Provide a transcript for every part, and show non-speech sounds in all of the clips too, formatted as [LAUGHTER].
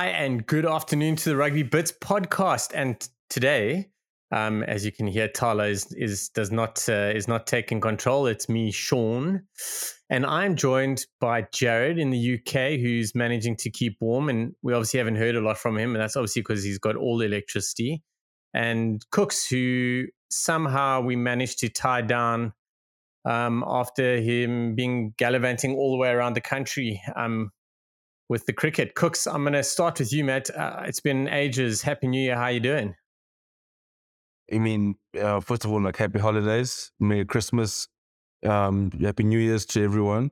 Hi, and good afternoon to the Rugby Bits podcast. And today, um, as you can hear, Tyler is, is does not uh, is not taking control. It's me, Shaun, and I'm joined by Jared in the UK, who's managing to keep warm. And we obviously haven't heard a lot from him, and that's obviously because he's got all the electricity. And Kooks, who somehow we managed to tie down um, after him being gallivanting all the way around the country um, with the cricket. Kooks, I'm going to start with you, Matt. Uh, it's been ages. Happy New Year. How are you doing? I mean, uh, first of all, like happy holidays, Merry Christmas, um, Happy New Year's to everyone.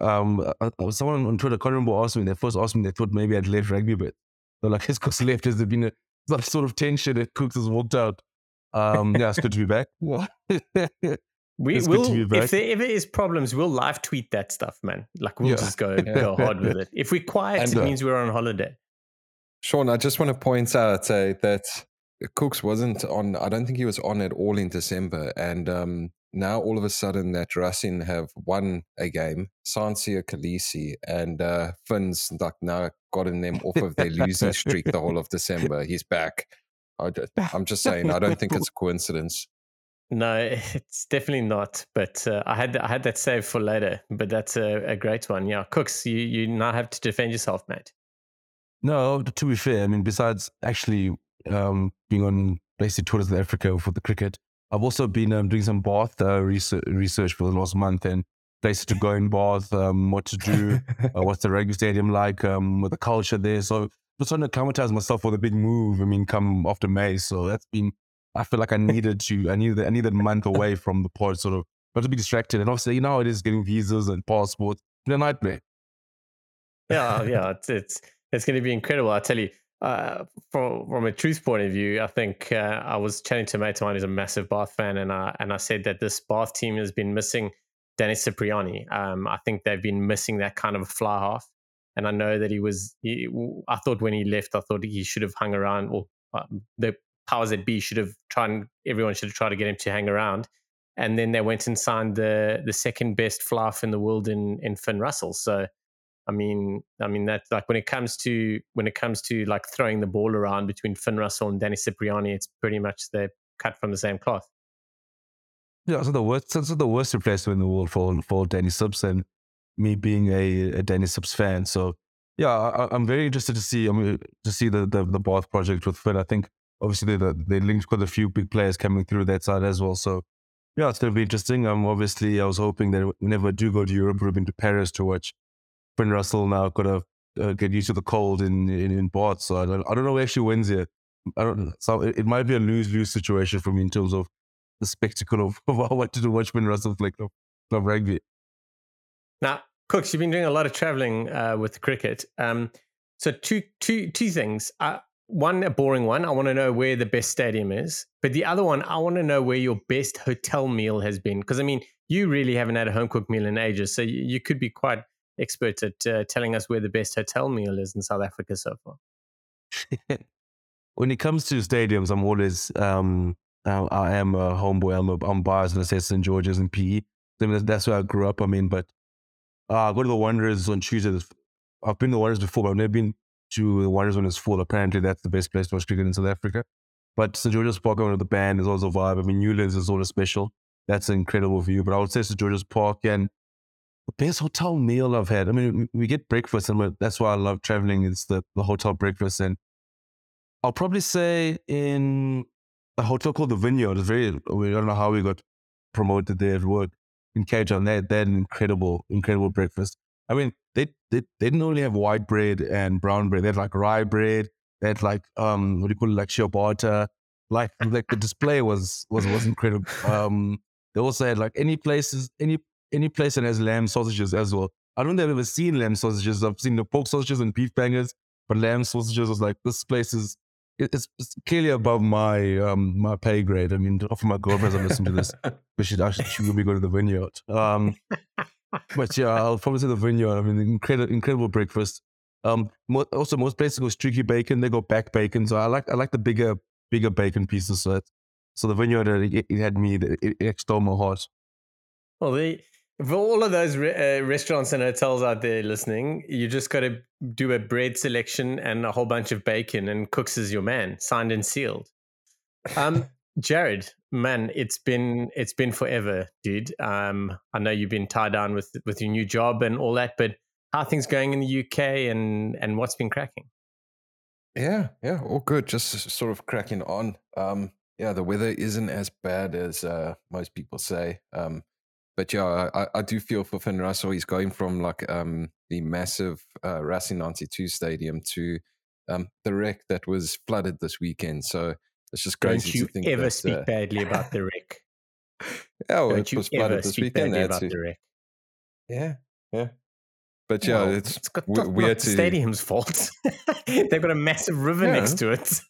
Um, uh, uh someone on Twitter, I can't remember, asked me, they first asked me, they thought maybe I'd left rugby, but they're like, [LAUGHS] his Kooks left. Has there been a some sort of tension that Kooks has walked out? Um, yeah, it's good to be back. [LAUGHS] [LAUGHS] We it's will if there ever is problems, we'll live tweet that stuff, man. Like we'll yeah. just go go hard with it. [LAUGHS] If we're quiet, and, it uh, means we're on holiday. Shaun, I just want to point out uh, that Kooks wasn't on. I don't think he was on at all in December, and um, now all of a sudden that Racing have won a game, Siya Kolisi and uh, Finn's like now gotten them off of their losing streak the whole of [LAUGHS] December. He's back. I, am just saying, I don't think it's a coincidence. No, [LAUGHS] it's definitely not. But uh, I had I had that saved for later. But that's a, a, great one. Yeah, Kooks, you you now have to defend yourself, mate. No, to be fair, I mean, besides actually um, being on basically tours of Africa for the cricket, I've also been um, doing some Bath uh, research, research for the last month and places to go in Bath, um, what to do, uh, [LAUGHS] what's the rugby stadium like, um, with the culture there. So just trying to acclimatize myself for the big move. I mean, come after May. So that's been I feel like I needed to, I needed, I needed a month away from the pod, sort of, not to be distracted. And obviously, you know, it is getting visas and passports. It's a nightmare. Yeah, yeah, it's it's it's going to be incredible. I tell you, uh, from from a truth point of view, I think uh, I was chatting to a mate of mine who's a massive Bath fan, and I and I said that this Bath team has been missing Danny Cipriani. Um, I think they've been missing that kind of a fly half, and I know that he was. He, I thought when he left, I thought he should have hung around, or uh, the powers that be should have tried and everyone should have tried to get him to hang around. And then they went and signed the the second best fluff in the world in in Finn Russell. So I mean, I mean that like when it comes to when it comes to like throwing the ball around between Finn Russell and Danny Cipriani, it's pretty much they're cut from the same cloth. Yeah, so the worst, so the worst replacement in the world for for Danny Subs and me being a, a Danny Subs fan. So yeah, I, am very interested to see. I mean, to see the the, the Bath project with Finn. I think obviously they they linked quite a few big players coming through that side as well. So yeah, it's going to be interesting. Um, obviously I was hoping that whenever I do go to Europe, we've been to Paris to watch Finn Russell. Now got to uh, get used to the cold in in, in Bath. So I don't I don't know who actually wins here. I don't. So it, it might be a lose lose situation for me in terms of the spectacle of, [LAUGHS] of what to do watch Finn Russell play club rugby. Now, Kooks, you've been doing a lot of traveling uh, with cricket. Um, so two two two things. Uh, one a boring one. I want to know where the best stadium is, but the other one, I want to know where your best hotel meal has been. Because I mean, you really haven't had a home cooked meal in ages, so you, you could be quite expert at uh, telling us where the best hotel meal is in South Africa so far. [LAUGHS] when it comes to stadiums, I'm always um, I, I am a homeboy. I'm, a, I'm biased, and I say St George's and PE. I mean, that's where I grew up. I mean, but uh, I go to the Wanderers on Tuesdays. I've been to the Wanderers before, but I've never been to the Wanderers when it's full. Apparently, that's the best place to watch cricket in South Africa. But St. George's Park, to the band is also a vibe. I mean, Newlands is of special. That's an incredible view. But I would say St. George's Park and the best hotel meal I've had. I mean, we get breakfast, and that's why I love traveling. It's the, the hotel breakfast. And I'll probably say in a hotel called the Vineyard. It's very, we don't know how we got promoted there at work in Cape Town. They, they had an incredible, incredible breakfast. I mean, they, they they didn't only have white bread and brown bread. They had like rye bread. They had like um what do you call it, like ciabatta. Like like the display was was was incredible. Um, they also had like any places any any place that has lamb sausages as well. I don't think I've ever seen lamb sausages. I've seen the pork sausages and beef bangers, but lamb sausages was like this place is it's, it's clearly above my um my pay grade. I mean, often my girlfriends are listening to this, [LAUGHS] we should actually she should we go to the vineyard. Um, but yeah, I'll probably say the vineyard. I mean, incredible, incredible breakfast. Um, also most places go streaky bacon. They go back bacon. So I like I like the bigger bigger bacon pieces. So, so the vineyard it, it had me. It, it stole my heart. Well, there for all of those re- uh, restaurants and hotels out there listening, you just got to do a bread selection and a whole bunch of bacon, and Kooks is your man, signed and sealed. Um, Jared, man, it's been it's been forever, dude. Um, I know you've been tied down with with your new job and all that, but how things going in the UK and and what's been cracking? Yeah, yeah, all good. Just sort of cracking on. Um, yeah, the weather isn't as bad as uh, most people say. Um, but yeah, I, I do feel for Finn Russell. He's going from like um, the massive uh, Racing 92 stadium to um, the Rec that was flooded this weekend. So it's just crazy Don't you to think ever that, speak uh, badly about the Rec. yeah, [LAUGHS] well, Don't it was ever flooded this speak weekend. badly about the Rec. yeah, yeah. But yeah, Well, it's, got we- not, weird to stadium's fault. [LAUGHS] They've got a massive river Yeah. next to it.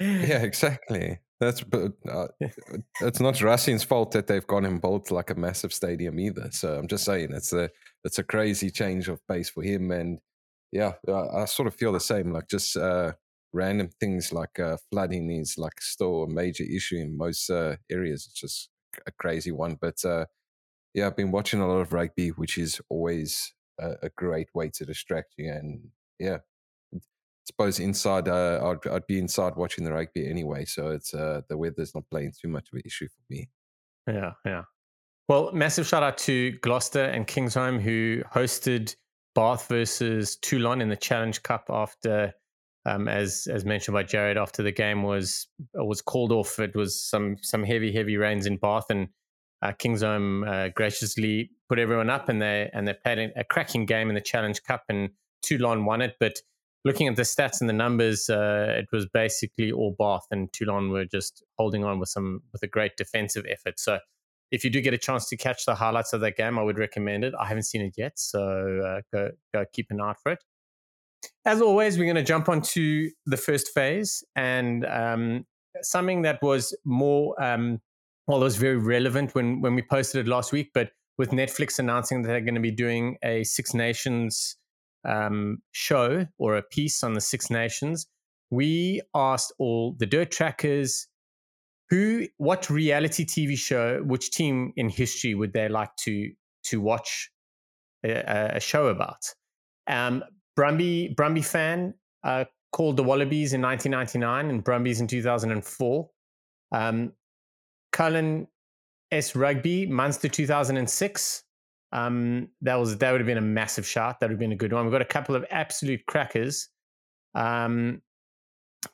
yeah, exactly. That's but uh, [LAUGHS] it's not Racing's fault that they've gone and built like a massive stadium either. So I'm just saying it's a it's a crazy change of pace for him, and yeah, I, I sort of feel the same. Like just uh, random things like uh, flooding is like still a major issue in most uh, areas. It's just a crazy one, but uh, yeah, I've been watching a lot of rugby, which is always a, a great way to distract you, and yeah, I suppose inside uh, I'd, I'd be inside watching the rugby anyway so it's uh, the weather's not playing too much of an issue for me Yeah, yeah. Well, massive shout out to Gloucester and Kingsholm who hosted Bath versus Toulon in the Challenge Cup after, um, as as mentioned by Jared, after the game was was called off. It was some some heavy heavy rains in Bath, and uh, uh, graciously put everyone up, and they and they played a cracking game in the Challenge Cup, and Toulon won it. But looking at the stats and the numbers, uh, it was basically all Bath, and Toulon were just holding on with some with a great defensive effort. So if you do get a chance to catch the highlights of that game, I would recommend it. I haven't seen it yet, so uh, go go keep an eye out for it. As always, we're going to jump onto the first phase and um, something that was more um, well, it was very relevant when when we posted it last week. But with Netflix announcing that they're going to be doing a Six Nations um, show or a piece on the Six Nations, we asked all the dirt trackers who what reality tv show which team in history would they like to to watch a, a show about um brumby brumby fan uh called the wallabies in 1999 and brumbies in 2004 um cullen s rugby munster 2006 um that was that would have been a massive shot that would have been a good one we've got a couple of absolute crackers um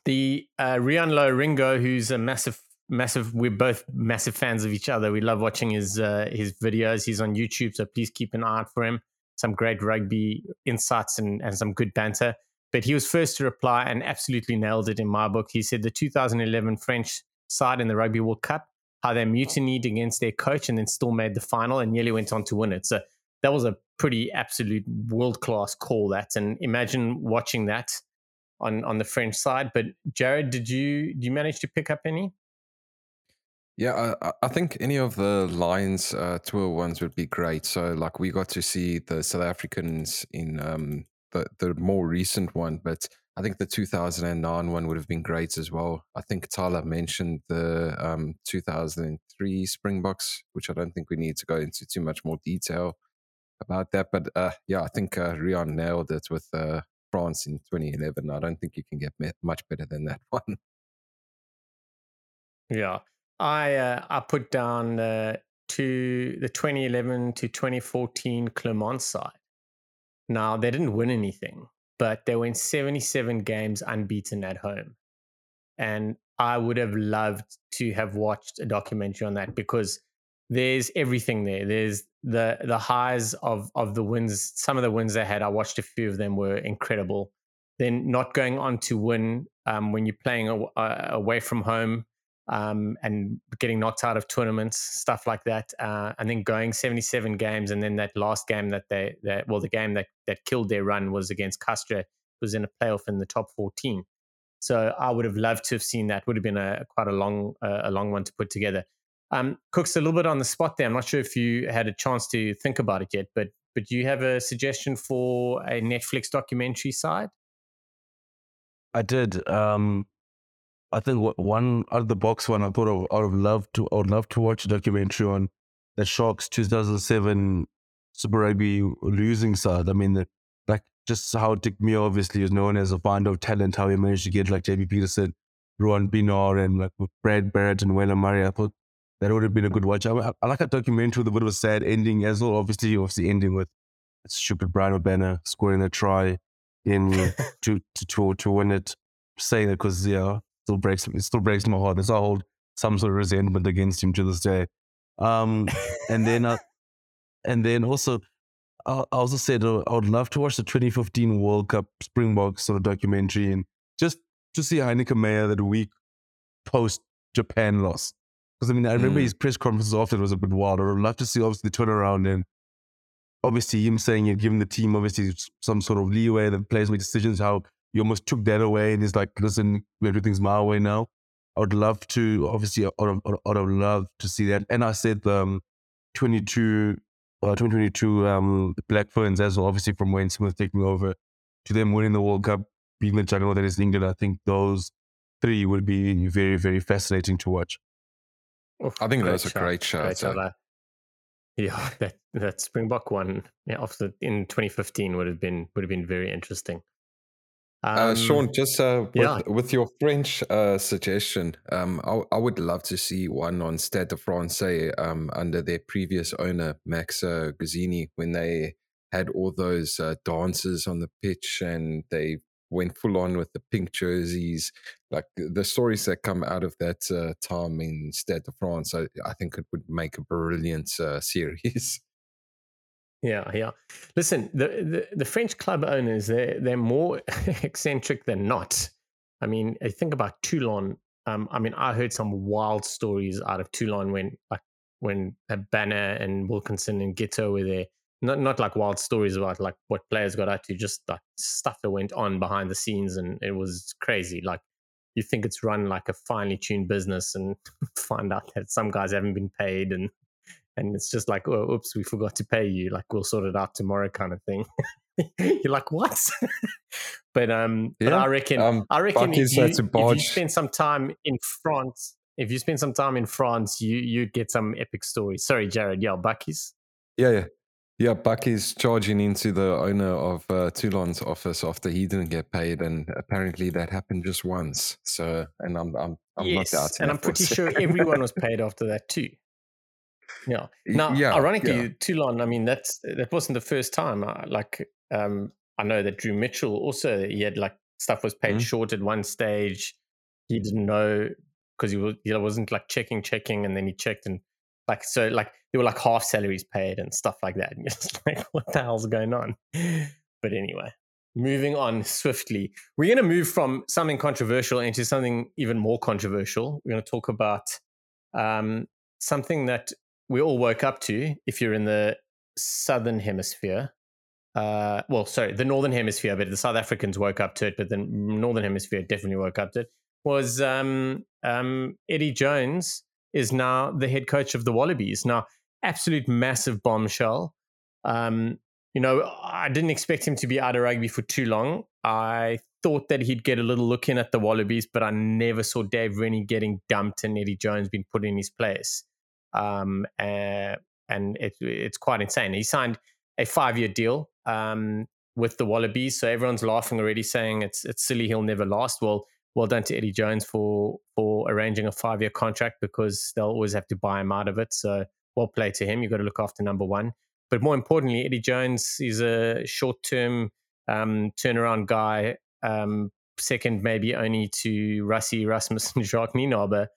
the uh, Rian Lo Ringo, who's a massive, massive. We're both massive fans of each other. We love watching his uh, his videos. He's on YouTube, so please keep an eye out for him. Some great rugby insights and, and some good banter. But he was first to reply and absolutely nailed it in my book. He said the 2011 French side in the Rugby World Cup, how they mutinied against their coach and then still made the final and nearly went on to win it. So that was a pretty absolute world class call. That and imagine watching that on on the French side. But Jared, did you did you manage to pick up any? Yeah I, I- think any of the lions uh, tour ones would be great. So like we got to see the south africans in um the, the more recent one but i think the 2009 one would have been great as well. I think tyler mentioned the um 2003 springboks which i don't think we need to go into too much more detail about that but uh yeah i think uh, rion nailed it with uh france in 2011 i don't think you can get much better than that [LAUGHS] one. Yeah, I uh, I put down uh, to the 2011 to 2014 Clermont side. Now they didn't win anything, but they went 77 games unbeaten at home, and I would have loved to have watched a documentary on that because there's everything there. There's the the highs of of the wins. Some of the wins they had, I watched a few of them were incredible. Then not going on to win um, when you're playing aw- uh, away from home um, and getting knocked out of tournaments, stuff like that, uh, and then going 77 games, and then that last game that they that well, the game that that killed their run was against Castres, was in a playoff in the top 14. So I would have loved to have seen that. Would have been a quite a long uh, a long one to put together. Um, Kooks a little bit on the spot there. I'm not sure if you had a chance to think about it yet, but but do you have a suggestion for a Netflix documentary side? I did. Um, I think one out of the box one I thought of, I would love to. I would love to watch a documentary on the Sharks 2007 Super Rugby losing side. I mean, the, like just how Dick Muir obviously is known as a find of talent, how he managed to get like JP Pietersen, Ruan Pienaar, and like Brad Barritt and Waylon Murray. I thought that would have been a good watch. I, I like a documentary with a bit of a sad ending as well. Obviously, obviously ending with stupid Bryan Habana scoring a try in [LAUGHS] to, to to to win it. Saying it because yeah, still breaks it still breaks my heart. There's a hold some sort of resentment against him to this day. Um, and then uh, and then also I also said uh, I would love to watch the 2015 World Cup Springboks sort of documentary and just to see Heyneke Meyer that week post Japan loss. Because I mean, I remember mm. his press conferences often was a bit wild. I would love to see obviously the turnaround and obviously him saying it, giving the team obviously some sort of leeway, the players make decisions, how you almost took that away and he's like, listen, everything's my way now. I would love to, obviously, I would, I would have loved to see that. And I said um, 22, uh, 2022 um, Black Ferns as well, obviously from Wayne Smith taking over to them winning the World Cup, being the juggernaut that is England. I think those three would be very, very fascinating to watch. I think that was a great shot. Great shot yeah, [LAUGHS] that that Springbok one, yeah, after in 2015 would have been would have been very interesting. Uh, um, uh, Shaun, just uh, with, yeah. with your French uh, suggestion, um, I, I, would love to see one on Stade de Francais um, under their previous owner, Max uh, Guazzini, when they had all those uh, dances on the pitch and they went full on with the pink jerseys. Like the stories that come out of that uh, time in Stade de France, I, I, think it would make a brilliant [LAUGHS] series. Yeah, yeah. Listen, the, the, the French club owners they're they're more [LAUGHS] eccentric than not. I mean, I think about Toulon. Um, I mean, I heard some wild stories out of Toulon when like when Banner and Wilkinson and Giteau were there. Not not like wild stories about like what players got up to, just like stuff that went on behind the scenes, and it was crazy. Like you think it's run like a finely tuned business, and [LAUGHS] find out that some guys haven't been paid, and and it's just like, oh, oops, we forgot to pay you. Like we'll sort it out tomorrow, kind of thing. [LAUGHS] You're like, what? [LAUGHS] but um, yeah. but I reckon, um, I reckon if you, if you spend some time in France, if you spend some time in France, you you'd get some epic stories. Sorry, Jared. Yeah, Bakkies. Yeah, yeah. Yeah, Bakkies charging into the owner of uh, Toulon's office after he didn't get paid, and apparently that happened just once. So, and I'm I'm, I'm yes, and I'm pretty sure everyone was paid after that too. Yeah. Now, yeah, ironically, yeah. Toulon. I mean, that's that wasn't the first time. Uh, like, um, I know that Drew Mitchell also he had like stuff was paid mm-hmm. short at one stage. He didn't know because he was he wasn't like checking, checking, and then he checked and like so like there were like half salaries paid and stuff like that. [LAUGHS] And you're just like, what the hell's going on? But anyway, moving on swiftly, we're going to move from something controversial into something even more controversial. We're going to talk about um, something that we all woke up to if you're in the southern hemisphere. Uh, well, sorry, the northern hemisphere, but the South Africans woke up to it, but the northern hemisphere definitely woke up to it. Was um, um, Eddie Jones is now the head coach of the Wallabies. Now, absolute massive bombshell. Um, you know, I didn't expect him to be out of rugby for too long. I thought that he'd get a little look in at the Wallabies, but I never saw Dave Rennie getting dumped and Eddie Jones being put in his place um, uh, and it, it's quite insane. He signed a five-year deal um, with the Wallabies, so everyone's laughing already, saying it's it's silly he'll never last. Well, well done to Eddie Jones for for arranging a five-year contract because they'll always have to buy him out of it. So well played to him. You've got to look after number one. But more importantly, Eddie Jones is a short-term um, turnaround guy. Um, second, maybe only to Rassie Erasmus and [LAUGHS] Jacques Nienaber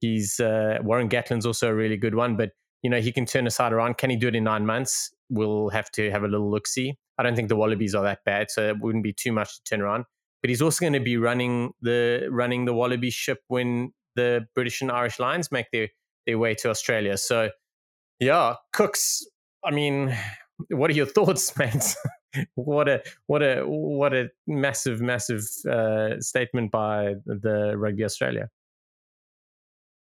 He's uh, Warren Gatland's also a really good one, but you know he can turn a side around. Can he do it in nine months? We'll have to have a little look see. I don't think the Wallabies are that bad, so it wouldn't be too much to turn around. But he's also going to be running the running the Wallaby ship when the British and Irish Lions make their their way to Australia. So yeah, Kooks. I mean, what are your [LAUGHS] thoughts, mate? what a what a what a massive massive uh, statement by the Rugby Australia.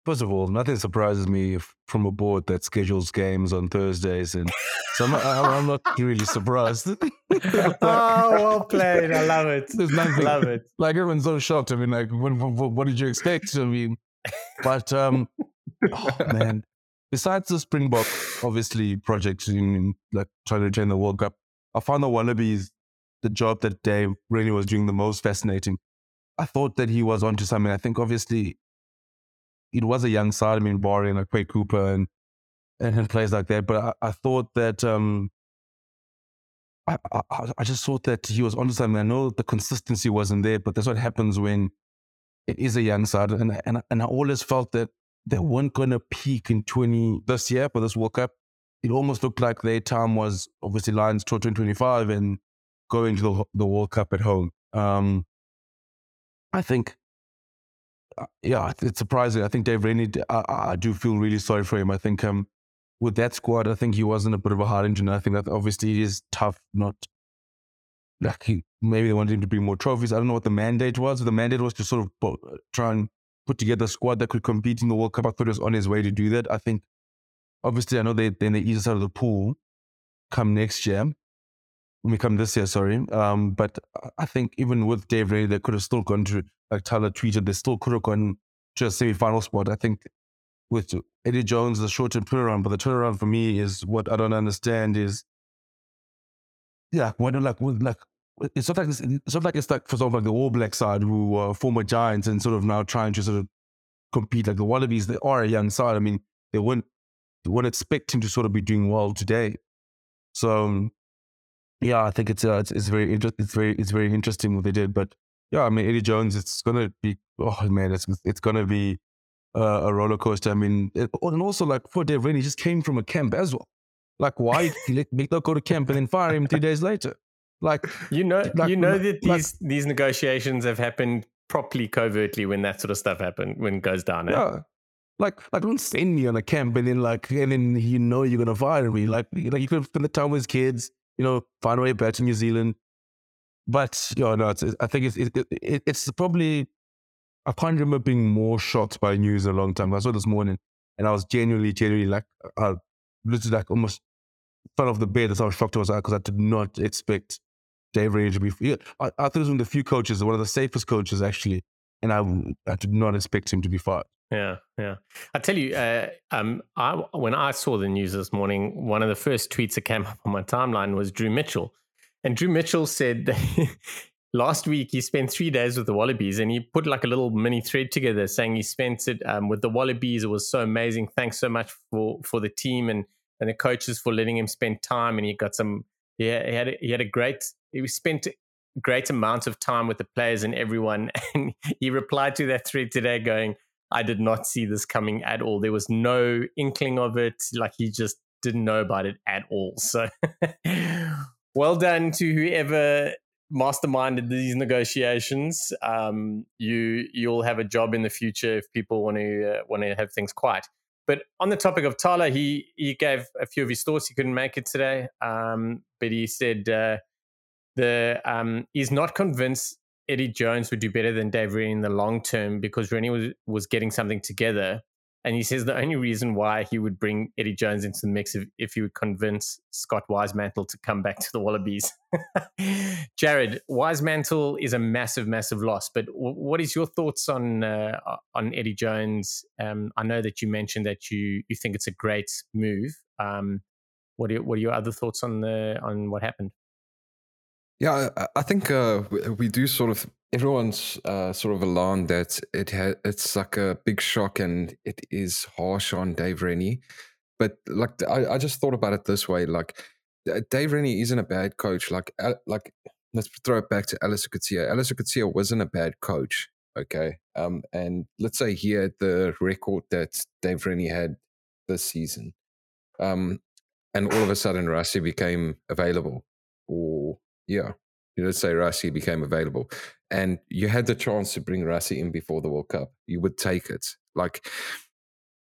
First of all, nothing surprises me from a board that schedules games on Thursdays, and so I'm, I'm not really surprised. [LAUGHS] [LAUGHS] oh, well played! I love it. There's nothing. love it. Like everyone's so shocked. I mean, like, what, what, what did you expect? I mean, but um, oh man. Besides the Springbok obviously projects in like trying to retain the World Cup. I found the Wallabies, the job that Dave Rennie was doing the most fascinating. I thought that he was onto something. I think obviously it was a young side. I mean, barring like Quade Cooper and and players like that. But I, I thought that um, I, I, I just thought that he was onto something. I know the consistency wasn't there, but that's what happens when it is a young side. And and and I always felt that they weren't going to peak in 20 this year for this World Cup. It almost looked like their time was obviously Lions tour 2025 and going to the, the World Cup at home. Um, I think, yeah, it's surprising. I think Dave Rennie, I, I, do feel really sorry for him. I think um, with that squad, I think he wasn't a bit of a hard engine. I think that obviously it is tough not like he, maybe they wanted him to bring more trophies. I don't know what the mandate was. The mandate was to sort of try and put together a squad that could compete in the World Cup. I thought he was on his way to do that. I think, obviously, I know they then they ease us out of the pool come next year. When we come this year, sorry. Um, but I think even with Dave Rennie, they could have still gone to, like Tyler tweeted, they still could have gone to a semi final spot. I think with Eddie Jones, the short term turnaround, but the turnaround for me is what I don't understand is, yeah, what like, like it's not like it's, it's not like it's like for example like the All Black side who are former Giants and sort of now trying to sort of compete like the Wallabies. They are a young side. I mean, they weren't they weren't expecting to sort of be doing well today. So um, yeah, I think it's uh, it's, it's very interesting. It's very it's very interesting what they did. But yeah, I mean Eddie Jones, it's gonna be oh man, it's it's gonna be uh, a roller coaster. I mean, it, and also like for Dave Rennie, he just came from a camp as well. Like why [LAUGHS] let Miklo go to camp and then fire him three days later? Like you know, like, you know that like, these these negotiations have happened properly covertly when that sort of stuff happened when it goes down. Eh? Yeah. Like, like don't send me on a camp and then like and then you know you're gonna fire me. Like, like you could spend the time with his kids, you know, find a way back to New Zealand. But know, no, it's, I think it's it, it, it's probably I can't remember being more shocked by news in a long time. I saw this morning and I was genuinely, genuinely like I literally like almost fell off the bed. That's how shocked I was because I did not expect Dave Rennie to be. Yeah, I, I thought he was one of the few coaches, one of the safest coaches actually, and I I did not expect him to be fired. Yeah, yeah. I tell you, uh, um, I when I saw the news this morning, one of the first tweets that came up on my timeline was Drew Mitchell, and Drew Mitchell said that [LAUGHS] last week he spent three days with the Wallabies, and he put like a little mini thread together saying he spent it um, with the Wallabies. It was so amazing. Thanks so much for for the team and and the coaches for letting him spend time, and he got some. Yeah, he had a, he had a great he spent great amounts of time with the players and everyone. [LAUGHS] And he replied to that thread today going, I did not see this coming at all. There was no inkling of it. Like he just didn't know about it at all. [LAUGHS] So well done to whoever masterminded these negotiations. Um, you you'll have a job in the future if people want to uh, want to have things quiet. But on the topic of Tyler, he he gave a few of his thoughts. He couldn't make it today, um, but he said uh, the um, he's not convinced Eddie Jones would do better than Dave Rennie in the long term because Rennie was, was getting something together. And he says the only reason why he would bring Eddie Jones into the mix if, if he would convince Scott Wisemantel to come back to the Wallabies. [LAUGHS] Jared, Wisemantel is a massive, massive loss. But w- what is your thoughts on uh, on Eddie Jones? Um, I know that you mentioned that you you think it's a great move. Um, what are, what are your other thoughts on the on what happened? Yeah, I, think uh, we do sort of. Everyone's uh, sort of alarmed that it ha- it's like a big shock and it is harsh on Dave Rennie. But like, I, I just thought about it this way: like, Dave Rennie isn't a bad coach. Like, like let's throw it back to Allister Coetzee. Allister Coetzee wasn't a bad coach. Okay, um, and let's say he had the record that Dave Rennie had this season, um, and all of a sudden Rassie became available, or yeah. Let's say Rassie became available and you had the chance to bring Rassie in before the World Cup. You would take it. Like,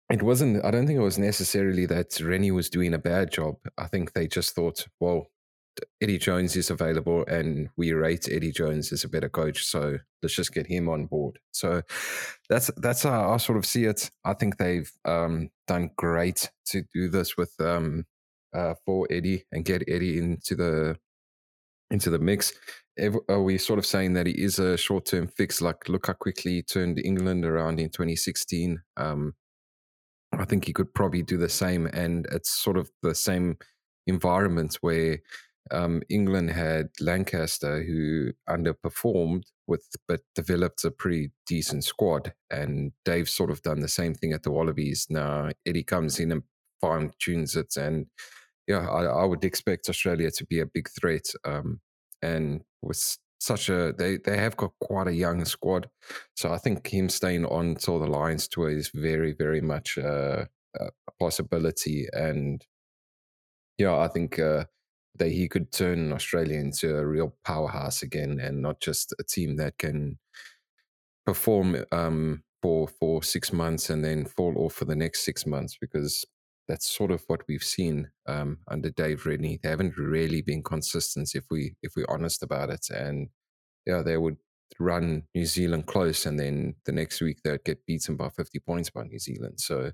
it wasn't, I don't think it was necessarily that Rennie was doing a bad job. I think they just thought, well, Eddie Jones is available and we rate Eddie Jones as a better coach. So let's just get him on board. So that's that's how I sort of see it. I think they've um, done great to do this with um, uh, for Eddie and get Eddie into the into the mix. Are we sort of saying that he is a short term fix? Like, look how quickly he turned England around in 2016. Um, I think he could probably do the same. And it's sort of the same environment where um, England had Lancaster, who underperformed with, but developed a pretty decent squad. And Dave's sort of done the same thing at the Wallabies. Now Eddie comes in and fine tunes it, and yeah, I, I, would expect Australia to be a big threat. Um, and with such a they they have got quite a young squad, so I think him staying on till the Lions tour is very very much uh, a possibility. And yeah, I think. Uh, that he could turn Australia into a real powerhouse again, and not just a team that can perform um, for for six months and then fall off for the next six months. Because that's sort of what we've seen um, under Dave Rennie. They haven't really been consistent, if we if we're honest about it. And yeah, they would run New Zealand close, and then the next week they'd get beaten by 50 points by New Zealand. So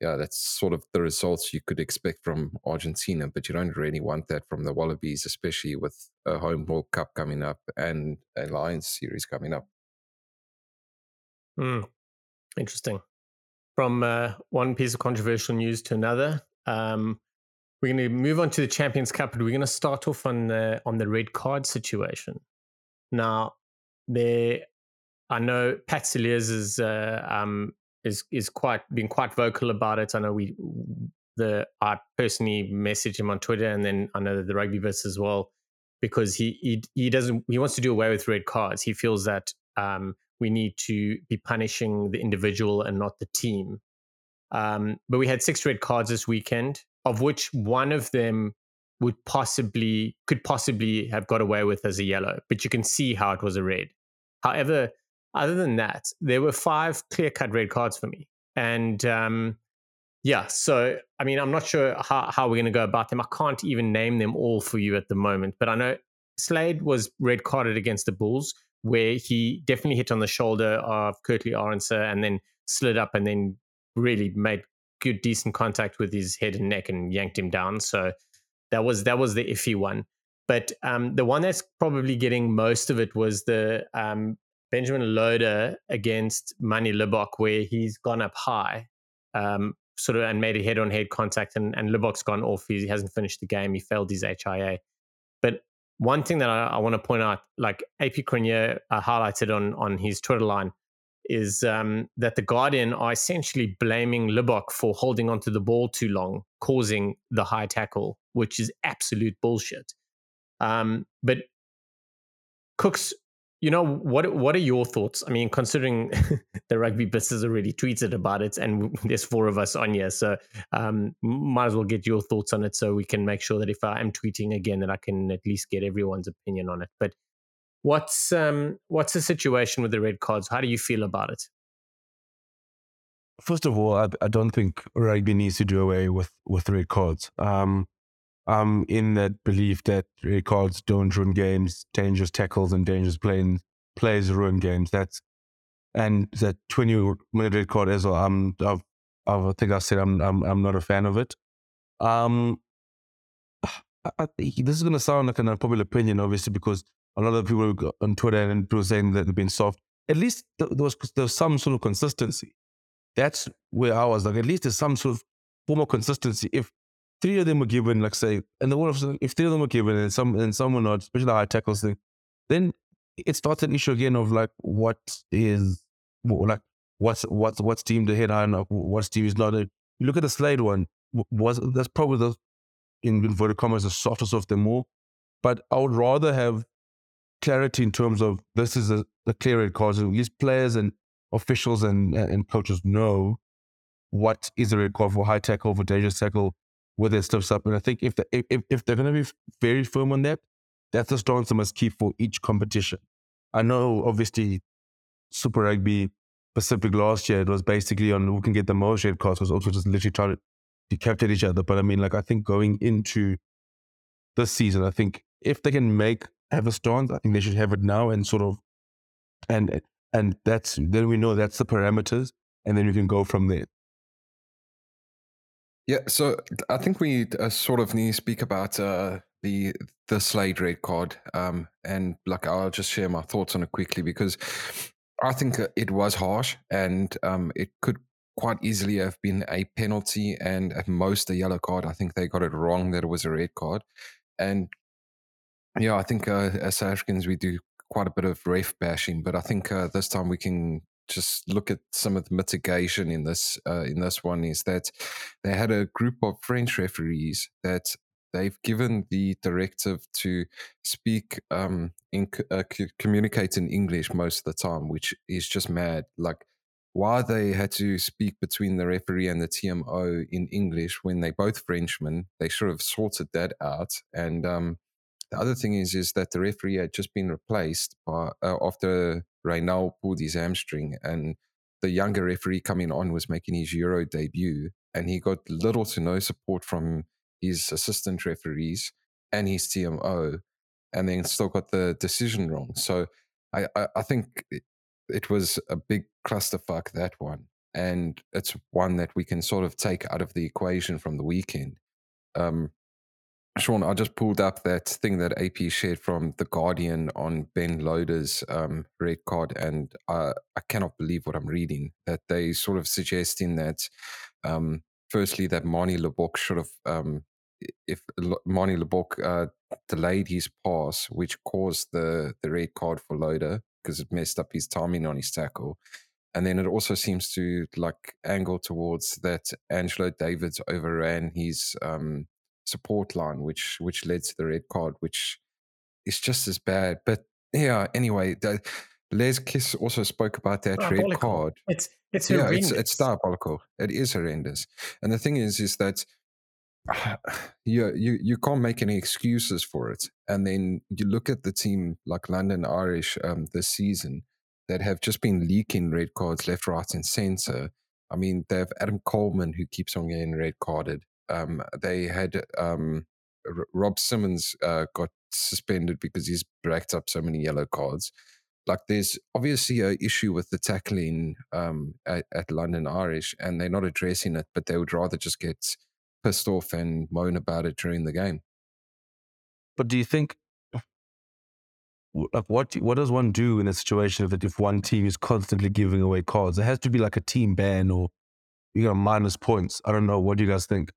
yeah, that's sort of the results you could expect from Argentina, but you don't really want that from the Wallabies, especially with a home World Cup coming up and a Lions series coming up. Mm, interesting. From uh, one piece of controversial news to another, um, we're going to move on to the Champions Cup, but we're going to start off on the on the red card situation. Now, there, I know Pat Cilliers is uh, um, is is quite been quite vocal about it. I know we the I personally messaged him on Twitter, and then I know that the rugby bits as well, because he he he doesn't he wants to do away with red cards. He feels that um, we need to be punishing the individual and not the team. Um, but we had six red cards this weekend, of which one of them would possibly could possibly have got away with as a yellow, but you can see how it was a red. However, other than that, there were five clear cut red cards for me. And um, yeah, so I mean, I'm not sure how, how we're going to go about them. I can't even name them all for you at the moment, but I know Slade was red carded against the Bulls, where he definitely hit on the shoulder of Kurt-Lee and then slid up and then really made good, decent contact with his head and neck and yanked him down. So that was that was the iffy one. But um, the one that's probably getting most of it was the um, Benjamin Loader against Manie Libbok, where he's gone up high, um, sort of, and made a head-on-head contact, and, and Libbok's gone off. He hasn't finished the game. He failed his HIA. One thing that I, I want to point out, like AP Cronje uh, highlighted on on his Twitter line, is um, that the Guardian are essentially blaming Libbok for holding onto the ball too long, causing the high tackle, which is absolute bullshit. Um, but Kooks you know what? What are your thoughts? I mean, considering [LAUGHS] the rugby business already tweeted about it, and [LAUGHS] there's four of us on here, so um, might as well get your thoughts on it, so we can make sure that if I am tweeting again, that I can at least get everyone's opinion on it. But what's um, what's the situation with the red cards? How do you feel about it? First of all, I, I don't think rugby needs to do away with with red cards. Um, I'm in that belief that cards don't ruin games, dangerous tackles and dangerous playing plays ruin games. That's and that 20 minute red card as well. I'm, I've, I think I said I'm, I'm, I'm not a fan of it. Um, I, I, this is going to sound like an unpopular opinion, obviously, because a lot of people on Twitter and people saying that they've been soft. At least there was, there was some sort of consistency. That's where I was like, at least there's some sort of form of consistency. If three of them were given, like say, and the one of if three of them were given and some and some were not, especially the high tackles thing, then it starts an issue again of like what is like what's what's what's team to hit on, what's team is not. A, you look at the Slade one, was that's probably the in inverted commas the softest of them all. But I would rather have clarity in terms of this is a, a clear red card. So these players and officials and and coaches know what is a red card for high tackle, for dangerous tackle, where their stuff's up. And I think if, the, if, if they're going to be very firm on that, that's the stance they must keep for each competition. I know, obviously, Super Rugby Pacific last year, it was basically on who can get the most red cards, was also just literally trying to decapitate each other. But I mean, like, I think going into this season, I think if they can make, have a stance, I think they should have it now and sort of, and, and that's, then we know that's the parameters and then we can go from there. Yeah, so I think we uh, sort of need to speak about uh, the the Slade red card, um, and like I'll just share my thoughts on it quickly because I think it was harsh and um, it could quite easily have been a penalty and at most a yellow card. I think they got it wrong that it was a red card. And yeah, I think uh, as Africans, we do quite a bit of ref bashing, but I think uh, this time we can just look at some of the mitigation in this uh, in this one is that they had a group of French referees that they've given the directive to speak um in uh, communicate in English most of the time, which is just mad. Like why they had to speak between the referee and the TMO in English when they both Frenchmen, they should have sorted that out. And um, the other thing is, is that the referee had just been replaced by uh, after Raynal pulled his hamstring, and the younger referee coming on was making his Euro debut, and he got little to no support from his assistant referees and his TMO, and then still got the decision wrong. So I, I, I think it, it was a big clusterfuck that one, and it's one that we can sort of take out of the equation from the weekend. Um, Shaun, I just pulled up that thing that AP shared from The Guardian on Ben Loader's um, red card, and I, I cannot believe what I'm reading. That they sort of suggesting that, um, firstly, that Manie Libbok should have, um, if Manie Libbok uh, delayed his pass, which caused the, the red card for Loader because it messed up his timing on his tackle. And then it also seems to like angle towards that Angelo Davids overran his um, support line, which which led to the red card, which is just as bad. But yeah, anyway, the, Les Kiss also spoke about that red card. It's it's yeah, it's, it's diabolical. It is horrendous. And the thing is, is that [SIGHS] you you you can't make any excuses for it. And then you look at the team like London Irish um, this season that have just been leaking red cards left, right, and centre. I mean, they have Adam Coleman who keeps on getting red carded um, they had um, R- Rob Simmons uh, got suspended because he's racked up so many yellow cards. Like, there's obviously a issue with the tackling um, at, at London Irish, and they're not addressing it, but they would rather just get pissed off and moan about it during the game. But do you think like what what does one do in a situation that if one team is constantly giving away cards? There has to be like a team ban or you got minus points. I don't know. What do you guys think?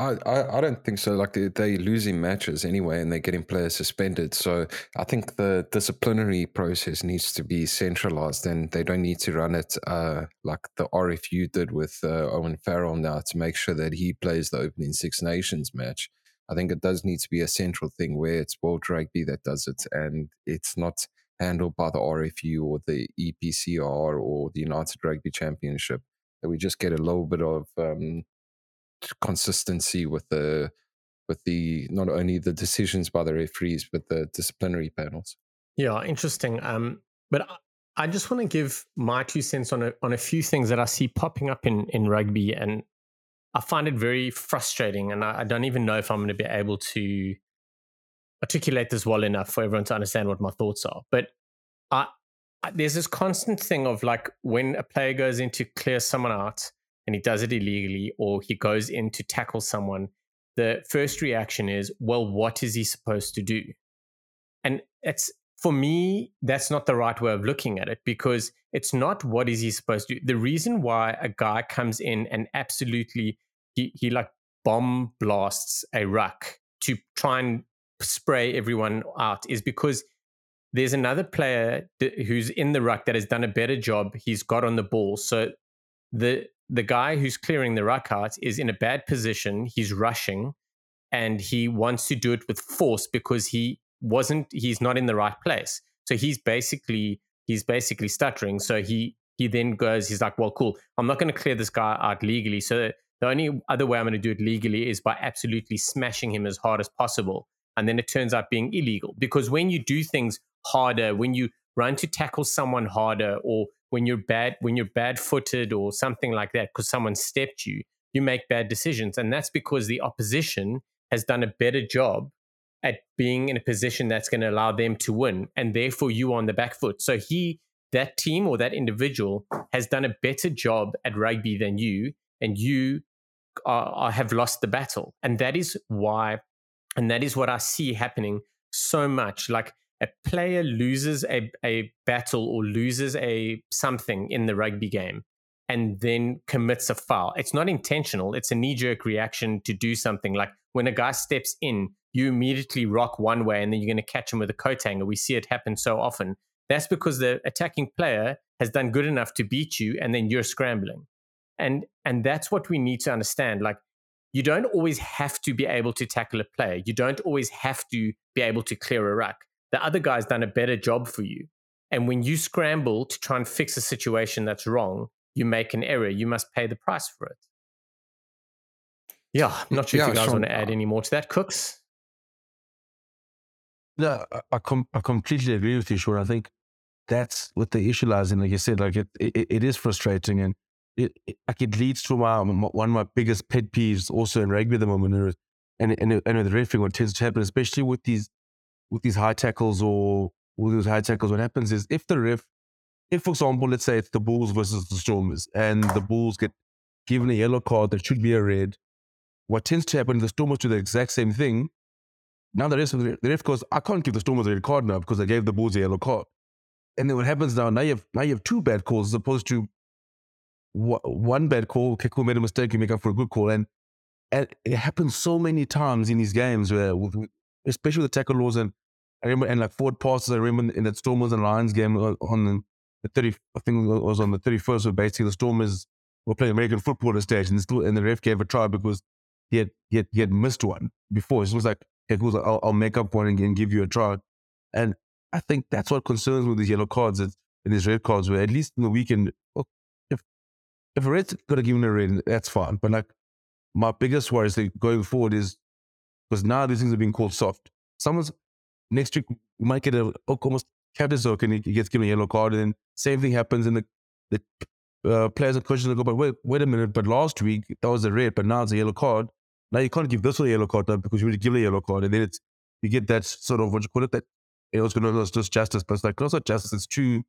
I, I, don't think so. Like they, they're losing matches anyway, and they're getting players suspended. So I think the disciplinary process needs to be centralized, and they don't need to run it uh, like the RFU did with uh, Owen Farrell now to make sure that he plays the opening Six Nations match. I think it does need to be a central thing where it's World Rugby that does it, and it's not handled by the RFU or the EPCR or the United Rugby Championship. That we just get a little bit of um, consistency with the with the not only the decisions by the referees but the disciplinary panels. Yeah, interesting. Um, but I just want to give my two cents on a, on a few things that I see popping up in in rugby, and I find it very frustrating, and I, I don't even know if I'm going to be able to articulate this well enough for everyone to understand what my thoughts are. But I, I there's this constant thing of like when a player goes in to clear someone out and he does it illegally or he goes in to tackle someone, the first reaction is, well, what is he supposed to do? And it's for me, that's not the right way of looking at it because it's not what is he supposed to do. The reason why a guy comes in and absolutely he, he like bomb blasts a ruck to try and spray everyone out is because there's another player who's in the ruck that has done a better job. He's got on the ball. So the the guy who's clearing the out is in a bad position. He's rushing and he wants to do it with force because he wasn't he's not in the right place. So he's basically he's basically stuttering. So he he then goes, he's like, well, cool. I'm not going to clear this guy out legally. So the only other way I'm going to do it legally is by absolutely smashing him as hard as possible. And then it turns out being illegal because when you do things harder, when you run to tackle someone harder or when you're bad when you're bad footed or something like that because someone stepped you you make bad decisions. And that's because the opposition has done a better job at being in a position that's going to allow them to win and therefore you on the back foot. So he that team or that individual has done a better job at rugby than you and you are, are, have lost the battle. And that is why and that is what i see happening so much. Like a player loses a, a battle or loses a something in the rugby game and then commits a foul. It's not intentional. It's a knee jerk reaction to do something. Like when a guy steps in, you immediately rock one way and then you're going to catch him with a coat hanger. We see it happen so often. That's because the attacking player has done good enough to beat you and then you're scrambling. And and that's what we need to understand. Like you don't always have to be able to tackle a player. You don't always have to be able to clear a ruck. The other guy's done a better job for you. And when you scramble to try and fix a situation that's wrong, you make an error, you must pay the price for it. Yeah, I'm not sure yeah, if you guys want to add uh any more to that, Kooks. No, I, com- I completely agree with you, Shaun. I think that's what the issue lies in. Like you said, like it, it, it is frustrating, and it, it, like it leads to my one of my biggest pet peeves also in rugby at the moment, and and and with refereeing, what tends to happen, especially with these with these high tackles or with these high tackles, what happens is if the ref if, for example, let's say it's the Bulls versus the Stormers, and the Bulls get given a yellow card that should be a red, what tends to happen is the Stormers do the exact same thing. Now the ref, the ref goes, I can't give the Stormers a red card now because I gave the Bulls a yellow card. And then what happens now? Now you have now you have two bad calls as opposed to one bad call. Keku made a mistake, you make up for a good call, and, and it happens so many times in these games where, especially with the tackle laws and I remember and like forward passes. I remember in that Stormers and Lions game on the 30, I think it was on the 31st, so basically the Stormers were playing American football at the stage and, the, and the ref gave a try because he had, he had, he had missed one before. So it was like, it was I'll, I'll make up one and, and, give you a try. And I think that's what concerns me with these yellow cards and these red cards, where at least in the weekend, well, if, if a red's got to give a red, that's fine. But like, my biggest worry is going forward is because now these things are being called soft. Someone's next week might get a almost captain Zook and he gets given a yellow card. And then same thing happens in the, the uh, players and coaches go, but wait, wait a minute, but last week that was a red, but now it's a yellow card. Now you can't give this one a yellow card now because you already give a yellow card. And then it's, you get that sort of, what you call it, that, it was going to, just justice, but it's like, no, it's not justice. It's two,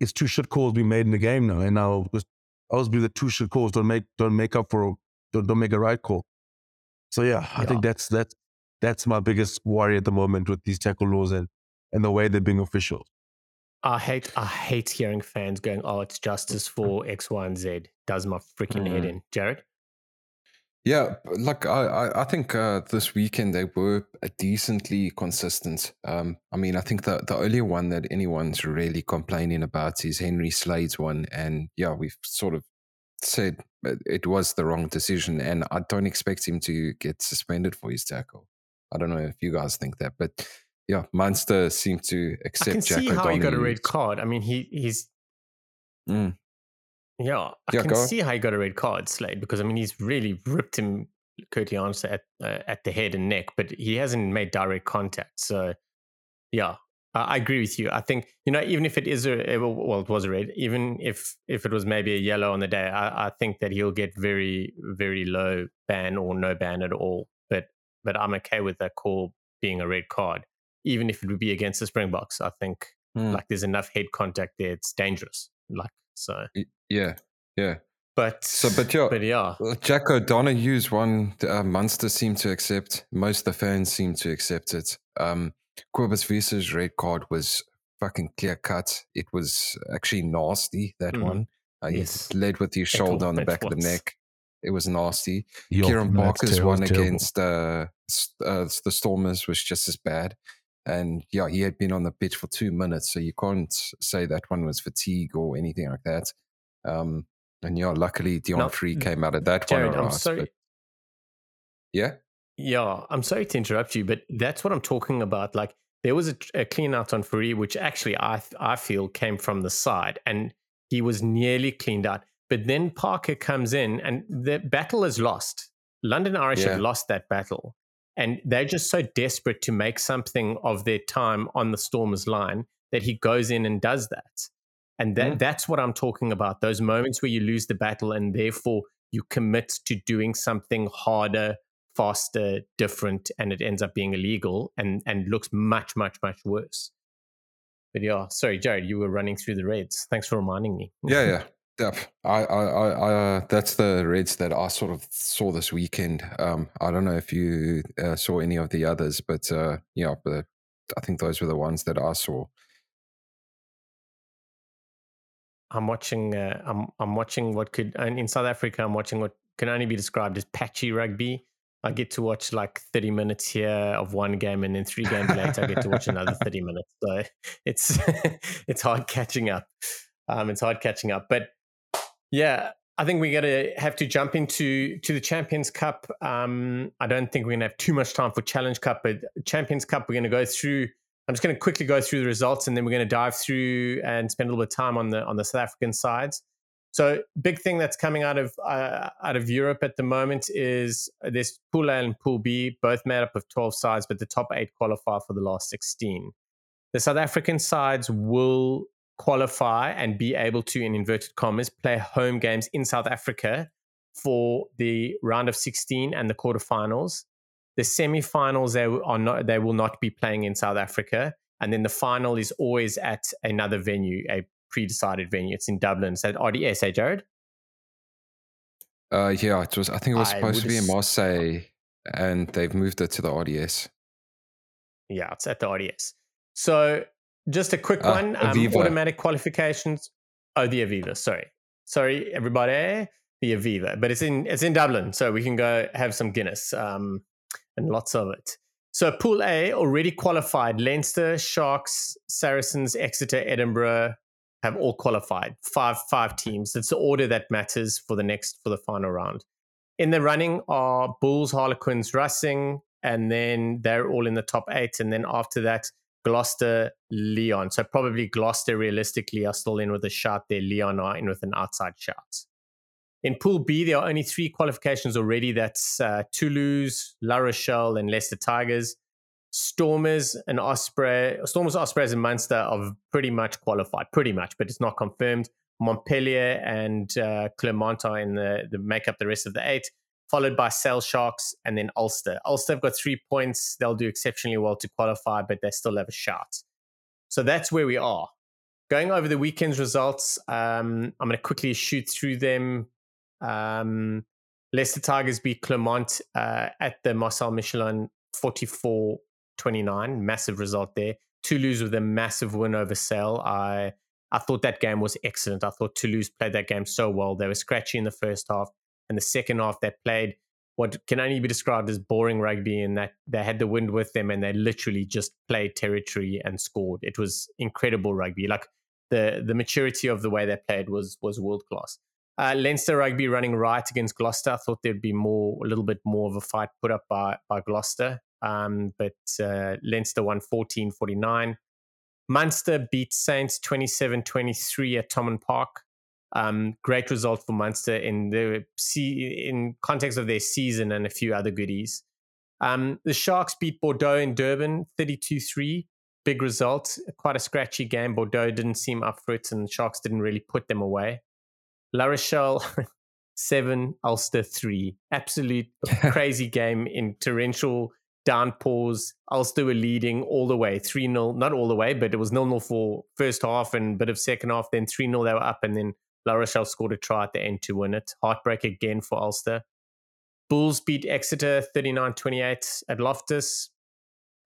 it's two shit calls being made in the game now. And now, because I always believe the two shit calls don't make, don't make up for, don't, don't make a right call. So yeah, I think that's, that's, that's my biggest worry at the moment with these tackle laws and and the way they're being official. I hate I hate hearing fans going, "Oh, it's justice [LAUGHS] for X, Y, and Z." Does my freaking mm. head in, Jared? Yeah, like I, I think uh, this weekend they were decently consistent. Um, I mean, I think the the only one that anyone's really complaining about is Henry Slade's one, and yeah, we've sort of said it was the wrong decision, and I don't expect him to get suspended for his tackle. I don't know if you guys think that, but yeah, Munster seemed to accept. I can Jack see how he got a red card. I mean, he he's. Mm. Yeah, I yeah, can see how he got a red card, Slade, because I mean he's really ripped him Kurt-Janse at uh, at the head and neck, but he hasn't made direct contact. So, yeah, I, I agree with you. I think you know even if it is a well, it was a red. Even if if it was maybe a yellow on the day, I, I think that he'll get very very low ban or no ban at all. But I'm okay with that call being a red card even if it would be against the Springboks. I think mm. like there's enough head contact there. It's dangerous. Like so. Yeah, yeah. But so, but yeah, but yeah. Jack O'Donoghue's one. Uh, Munster seemed to accept. Most of the fans seem to accept it. Um, Cobus Wiese's red card was fucking clear cut. It was actually nasty. That mm. one. Uh, yes. He led with his shoulder on the back of the neck. It was nasty. Yo, Kieran Parker's one against uh, uh, the Stormers was just as bad. And yeah, he had been on the pitch for two minutes, so you can't say that one was fatigue or anything like that. Um, and yeah, luckily Deon no, Fourie came out of that Jared, one. I'm sorry. But, yeah. Yeah, I'm sorry to interrupt you, but that's what I'm talking about. Like there was a, a clean out on Fourie, which actually I I feel came from the side, and he was nearly cleaned out. But then Parker comes in, and the battle is lost. London Irish yeah. have lost that battle. And they're just so desperate to make something of their time on the Stormers line that he goes in and does that. And that, mm. that's what I'm talking about those moments where you lose the battle and therefore you commit to doing something harder, faster, different, and it ends up being illegal and, and looks much, much, much worse. But yeah, sorry, Jared, you were running through the Reds. Thanks for reminding me. Yeah, yeah. [LAUGHS] Yep. I, I, I, uh, that's the Reds that I sort of saw this weekend. Um, I don't know if you uh, saw any of the others, but uh, yeah, the I think those were the ones that I saw. I'm watching. Uh, I'm I'm watching what could and in South Africa. I'm watching what can only be described as patchy rugby. I get to watch like 30 minutes here of one game, and then three games later, I get to watch [LAUGHS] another 30 minutes. So [LAUGHS] it's [LAUGHS] it's hard catching up. Um, it's hard catching up, but yeah, I think we're going to have to jump into to the Champions Cup. Um, I don't think we're going to have too much time for Challenge Cup, but Champions Cup, we're going to go through. I'm just going to quickly go through the results, and then we're going to dive through and spend a little bit of time on the on the South African sides. So, big thing that's coming out of uh, out of Europe at the moment is this Pool A and Pool B, both made up of 12 sides, but the top eight qualify for the last 16. The South African sides will qualify and be able to, in inverted commas, play home games in South Africa for the round of 16 and the quarterfinals. The semifinals they are not they will not be playing in South Africa, and then the final is always at another venue, a pre-decided venue. It's in Dublin. It's at RDS, hey Jared? Uh, yeah, it was. I think it was supposed to be in Marseille, and they've moved it to the RDS. Yeah, it's at the RDS. So just a quick uh, one. Um, automatic qualifications. Oh, the Aviva. Sorry, sorry, everybody. The Aviva, but it's in it's in Dublin, so we can go have some Guinness um, and lots of it. So Pool A already qualified. Leinster, Sharks, Saracens, Exeter, Edinburgh have all qualified. Five five teams. It's the order that matters for the next for the final round. In the running are Bulls, Harlequins, Racing, and then they're all in the top eight. And then after that, Gloucester, Lyon. So probably Gloucester realistically are still in with a shot there. Lyon are in with an outside shot. In Pool B, there are only three qualifications already. That's uh, Toulouse, La Rochelle, and Leicester Tigers. Stormers and Osprey, Stormers, Ospreys, and Munster are pretty much qualified, pretty much, but it's not confirmed. Montpellier and uh, Clermont are in the, the make up the rest of the eight followed by Sale Sharks and then Ulster. Ulster have got three points. They'll do exceptionally well to qualify, but they still have a shot. So that's where we are. Going over the weekend's results, um, I'm going to quickly shoot through them. Um, Leicester Tigers beat Clermont uh, at the Marcel Michelin 44 29. Massive result there. Toulouse with a massive win over Sale. I I thought that game was excellent. I thought Toulouse played that game so well. They were scratchy in the first half and the second half they played what can only be described as boring rugby in that they had the wind with them and they literally just played territory and scored. It was incredible rugby. Like the the maturity of the way they played was was world class. Uh, Leinster rugby running right against Gloucester. I thought there'd be more, a little bit more of a fight put up by by Gloucester, um, but uh, Leinster won 14-49. Munster beat Saints 27-23 at Thomond Park. Um, great result for Munster in the in context of their season and a few other goodies. Um, the Sharks beat Bordeaux in Durban 32-3. Big result. Quite a scratchy game. Bordeaux didn't seem up for it, and the Sharks didn't really put them away. La Rochelle [LAUGHS] seven, Ulster three. Absolute [LAUGHS] crazy game in torrential downpours. Ulster were leading all the way, 3 0, not all the way, but it was 0 0 for first half and a bit of second half. Then 3 0, they were up, and then La Rochelle scored a try at the end to win it. Heartbreak again for Ulster. Bulls beat Exeter 39 28 at Loftus.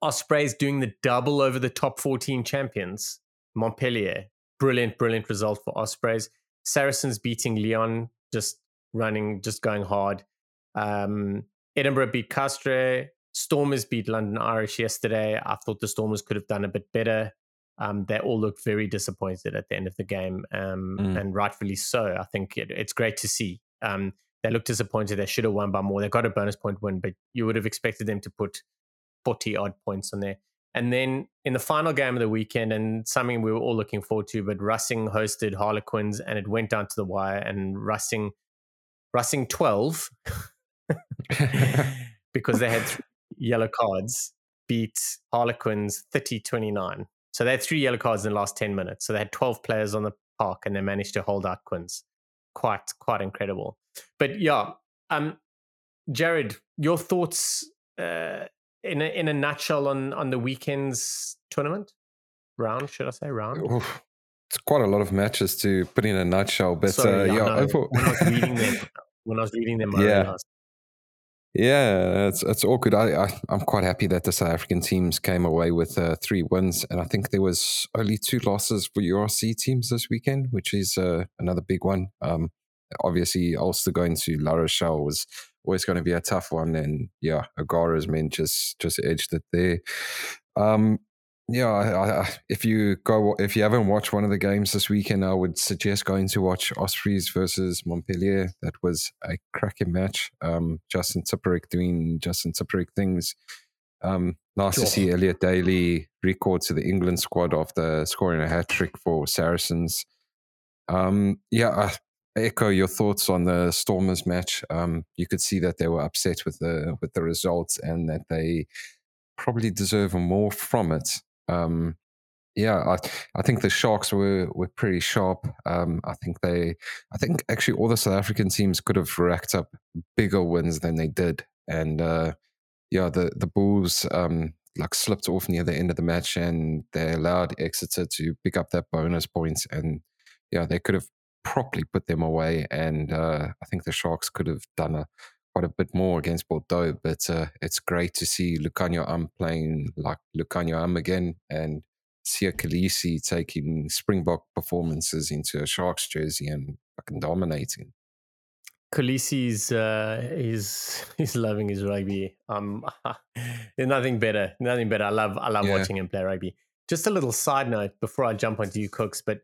Ospreys doing the double over the top 14 champions, Montpellier. Brilliant, brilliant result for Ospreys. Saracens beating Lyon, just running, just going hard. Um, Edinburgh beat Castres. Stormers beat London Irish yesterday. I thought the Stormers could have done a bit better um, they all looked very disappointed at the end of the game, um, mm. and rightfully so. I think it, it's great to see. Um, they look disappointed. They should have won by more. They got a bonus point win, but you would have expected them to put 40 odd points on there. And then in the final game of the weekend, and something we were all looking forward to, but Racing hosted Harlequins, and it went down to the wire. And Racing, Racing 12, [LAUGHS] [LAUGHS] because they had yellow cards, beat Harlequins 30 29. So they had three yellow cards in the last 10 minutes. So they had 12 players on the park and they managed to hold out Quins. Quite, quite incredible. But yeah, um, Jared, your thoughts uh, in a, in a nutshell on on the weekend's tournament round? Should I say round? Oof. It's quite a lot of matches to put in a nutshell, but Sorry, uh, yeah, when I was reading them, [LAUGHS] when I was reading them, yeah. Yeah, it's it's good. I, I am quite happy that the South African teams came away with uh, three wins, and I think there was only two losses for URC teams this weekend, which is uh, another big one. Um, obviously, Ulster going to La Rochelle was always going to be a tough one, and yeah, O'Gara's men just just edged it there. Um, yeah, I, I, if you go, if you haven't watched one of the games this weekend, I would suggest going to watch Ospreys versus Montpellier. That was a cracking match. Um, Justin Tipuric doing Justin Tipuric things. Um, nice sure. to see Elliot Daly record to the England squad after scoring a hat trick for Saracens. Um, yeah, I echo your thoughts on the Stormers match. Um, you could see that they were upset with the with the results and that they probably deserve more from it. Um, yeah, I, I think the Sharks were were pretty sharp. Um, I think they, I think actually all the South African teams could have racked up bigger wins than they did, and uh, yeah, the the Bulls um, like slipped off near the end of the match, and they allowed Exeter to pick up that bonus points, and yeah, they could have properly put them away, and uh, I think the Sharks could have done a quite a bit more against Bordeaux, but uh, it's great to see Lukhanyo Am playing like Lukhanyo Am again and Siya Kolisi taking Springbok performances into a Sharks jersey and fucking dominating. Kolisi's uh, he's [LAUGHS] loving his rugby. Um, [LAUGHS] there's nothing better, nothing better. I love I love yeah. watching him play rugby. Just a little side note before I jump onto you, Kooks. But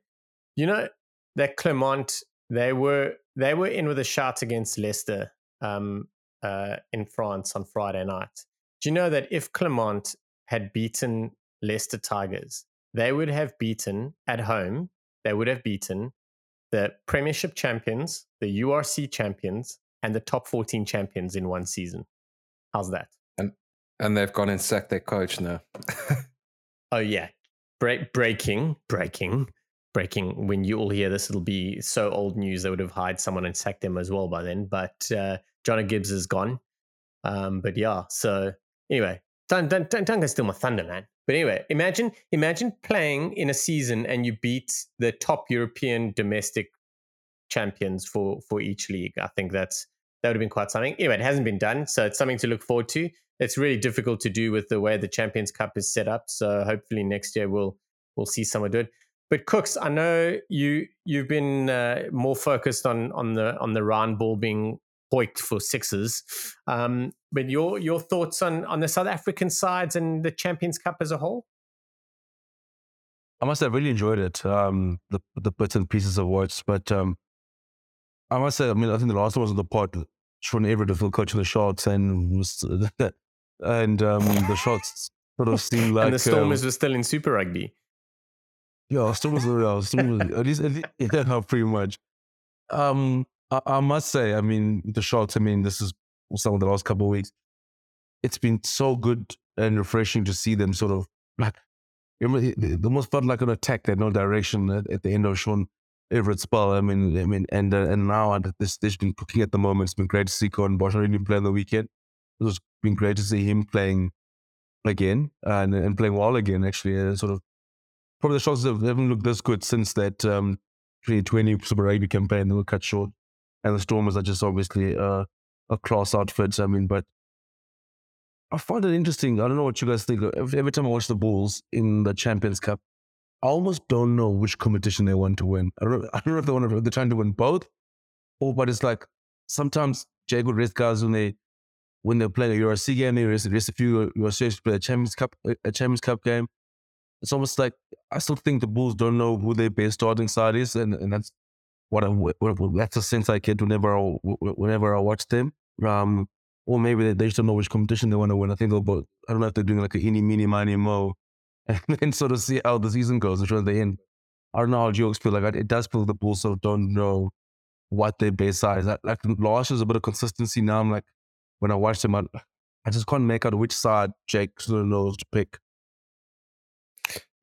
you know that Clermont they were they were in with a shout against Leicester um, uh, in France on Friday night. Do you know that if Clermont had beaten Leicester Tigers, they would have beaten at home, they would have beaten the Premiership champions, the URC champions, and the top 14 champions in one season. How's that? And and they've gone and sacked their coach now. [LAUGHS] oh yeah. Break, breaking, breaking breaking when you all hear this. It'll be so old news they would have hired someone and sacked them as well by then but uh Gibbes is gone. Um but yeah so anyway don't go steal my thunder man. But anyway imagine imagine playing in a season and you beat the top european domestic champions for for each league. I think that's that would have been quite something. Anyway it hasn't been done so it's something to look forward to. It's really difficult to do with the way the champions cup is set up so hopefully next year we'll we'll see someone do it but Kooks, I know you you've been uh, more focused on on the on the round ball being poiked for sixes. Um, but your your thoughts on on the South African sides and the Champions Cup as a whole? I must have really enjoyed it. Um, the the bits and pieces of words, but um, I must say, I mean, I think the last one was on the pod. Sean Everitt, the coach of the Sharks, and was [LAUGHS] and um, the Sharks sort of seemed like and the Stormers um, were still in Super Rugby. Yeah, are real. Stormers, at least, at least [LAUGHS] yeah, pretty much. Um, I, I, must say, I mean, the Sharks. I mean, this is some of the last couple of weeks. It's been so good and refreshing to see them sort of like it almost felt like an attack that no direction at, at the end of Sean Everitt's spell. I mean, I mean, and uh, and now at this stage, been cooking at the moment. It's been great to see Gordon Bosch really play on the weekend. It's been great to see him playing again and and playing well again. Actually, uh, sort of probably the Sharks haven't looked this good since that um, 2020 Super Rugby campaign. that were cut short, and the Stormers are just obviously uh, a class outfit. I mean, but I find it interesting. I don't know what you guys think. Every, time I watch the Bulls in the Champions Cup, I almost don't know which competition they want to win. I don't [LAUGHS] I don't know if they want to, they're trying to win both, or but it's like sometimes Jacob rest guys when they when they're playing a URC game, they rest, rest a few URC play a Champions Cup a Champions Cup game it's almost like I still think the Bulls don't know who their best starting side is, and, and that's what, I, that's a sense I get whenever I, whenever I watch them. Um, or maybe they, they just don't know which competition they want to win. I think they'll both. I don't know if they're doing like a any, mini, mini, mo, [LAUGHS] and then sort of see how the season goes towards the end. I don't know how jokes feel like. It does feel the Bulls sort of don't know what their base side is. Like last year's a bit of consistency. Now I'm like, when I watch them, I, I just can't make out which side Jake sort of knows to pick.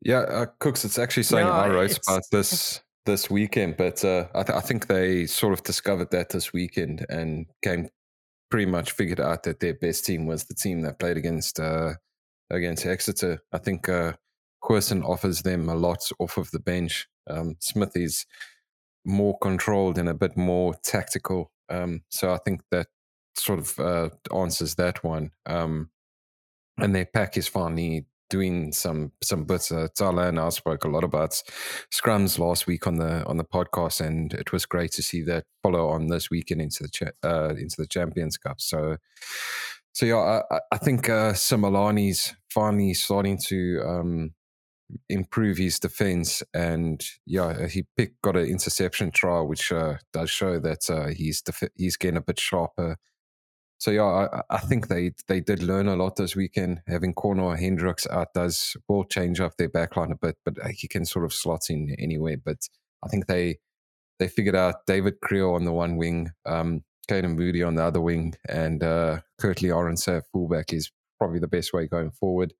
Yeah, uh, Kooks, it's actually saying no, I wrote about this this weekend, but uh, I, th- I, think they sort of discovered that this weekend and came pretty much figured out that their best team was the team that played against uh, against Exeter. I think uh, offers them a lot off of the bench. Um, Smith is more controlled and a bit more tactical. Um, so I think that sort of uh, answers that one. Um, and their pack is finally doing some some bits. Uh, Tyler and I spoke a lot about scrums last week on the on the podcast, and it was great to see that follow on this weekend into the cha- uh, into the Champions Cup. So, so yeah, I, I think uh, Simelani's finally starting to um, improve his defense, and yeah, he picked, got an interception trial, which uh, does show that uh, he's def- he's getting a bit sharper so yeah, I, I, think they they did learn a lot this weekend. Having Cornal Hendricks out does will change up their backline a bit, but uh, he can sort of slot in anyway. But I think they they figured out David Kriel on the one wing, um, Canan Moodie on the other wing, and uh, Kurt-Lee Arendse fullback is probably the best way going forward.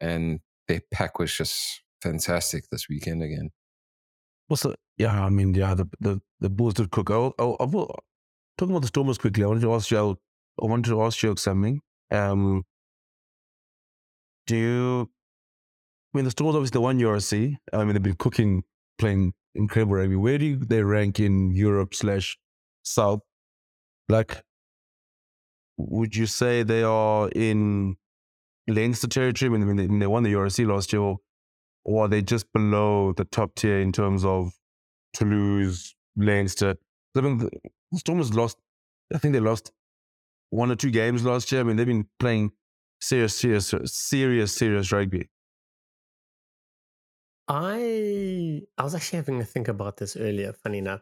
And their pack was just fantastic this weekend again. Also, yeah, I mean, yeah, the the the Bulls did cook. Oh, talking about the Stormers quickly, I wanted to ask you I want to ask you something. Um, do you, I mean, the Stormers obviously the one URC. I mean, they've been cooking, playing incredible rugby. Where do they rank in Europe slash South? Like, would you say they are in Leinster territory? I mean, they, they won the URC last year, or are they just below the top tier in terms of Toulouse, Leinster? I mean, the Stormers lost. I think they lost one or two games last year. I mean, they've been playing serious, serious, serious, serious rugby. I I was actually having to think about this earlier. Funny enough,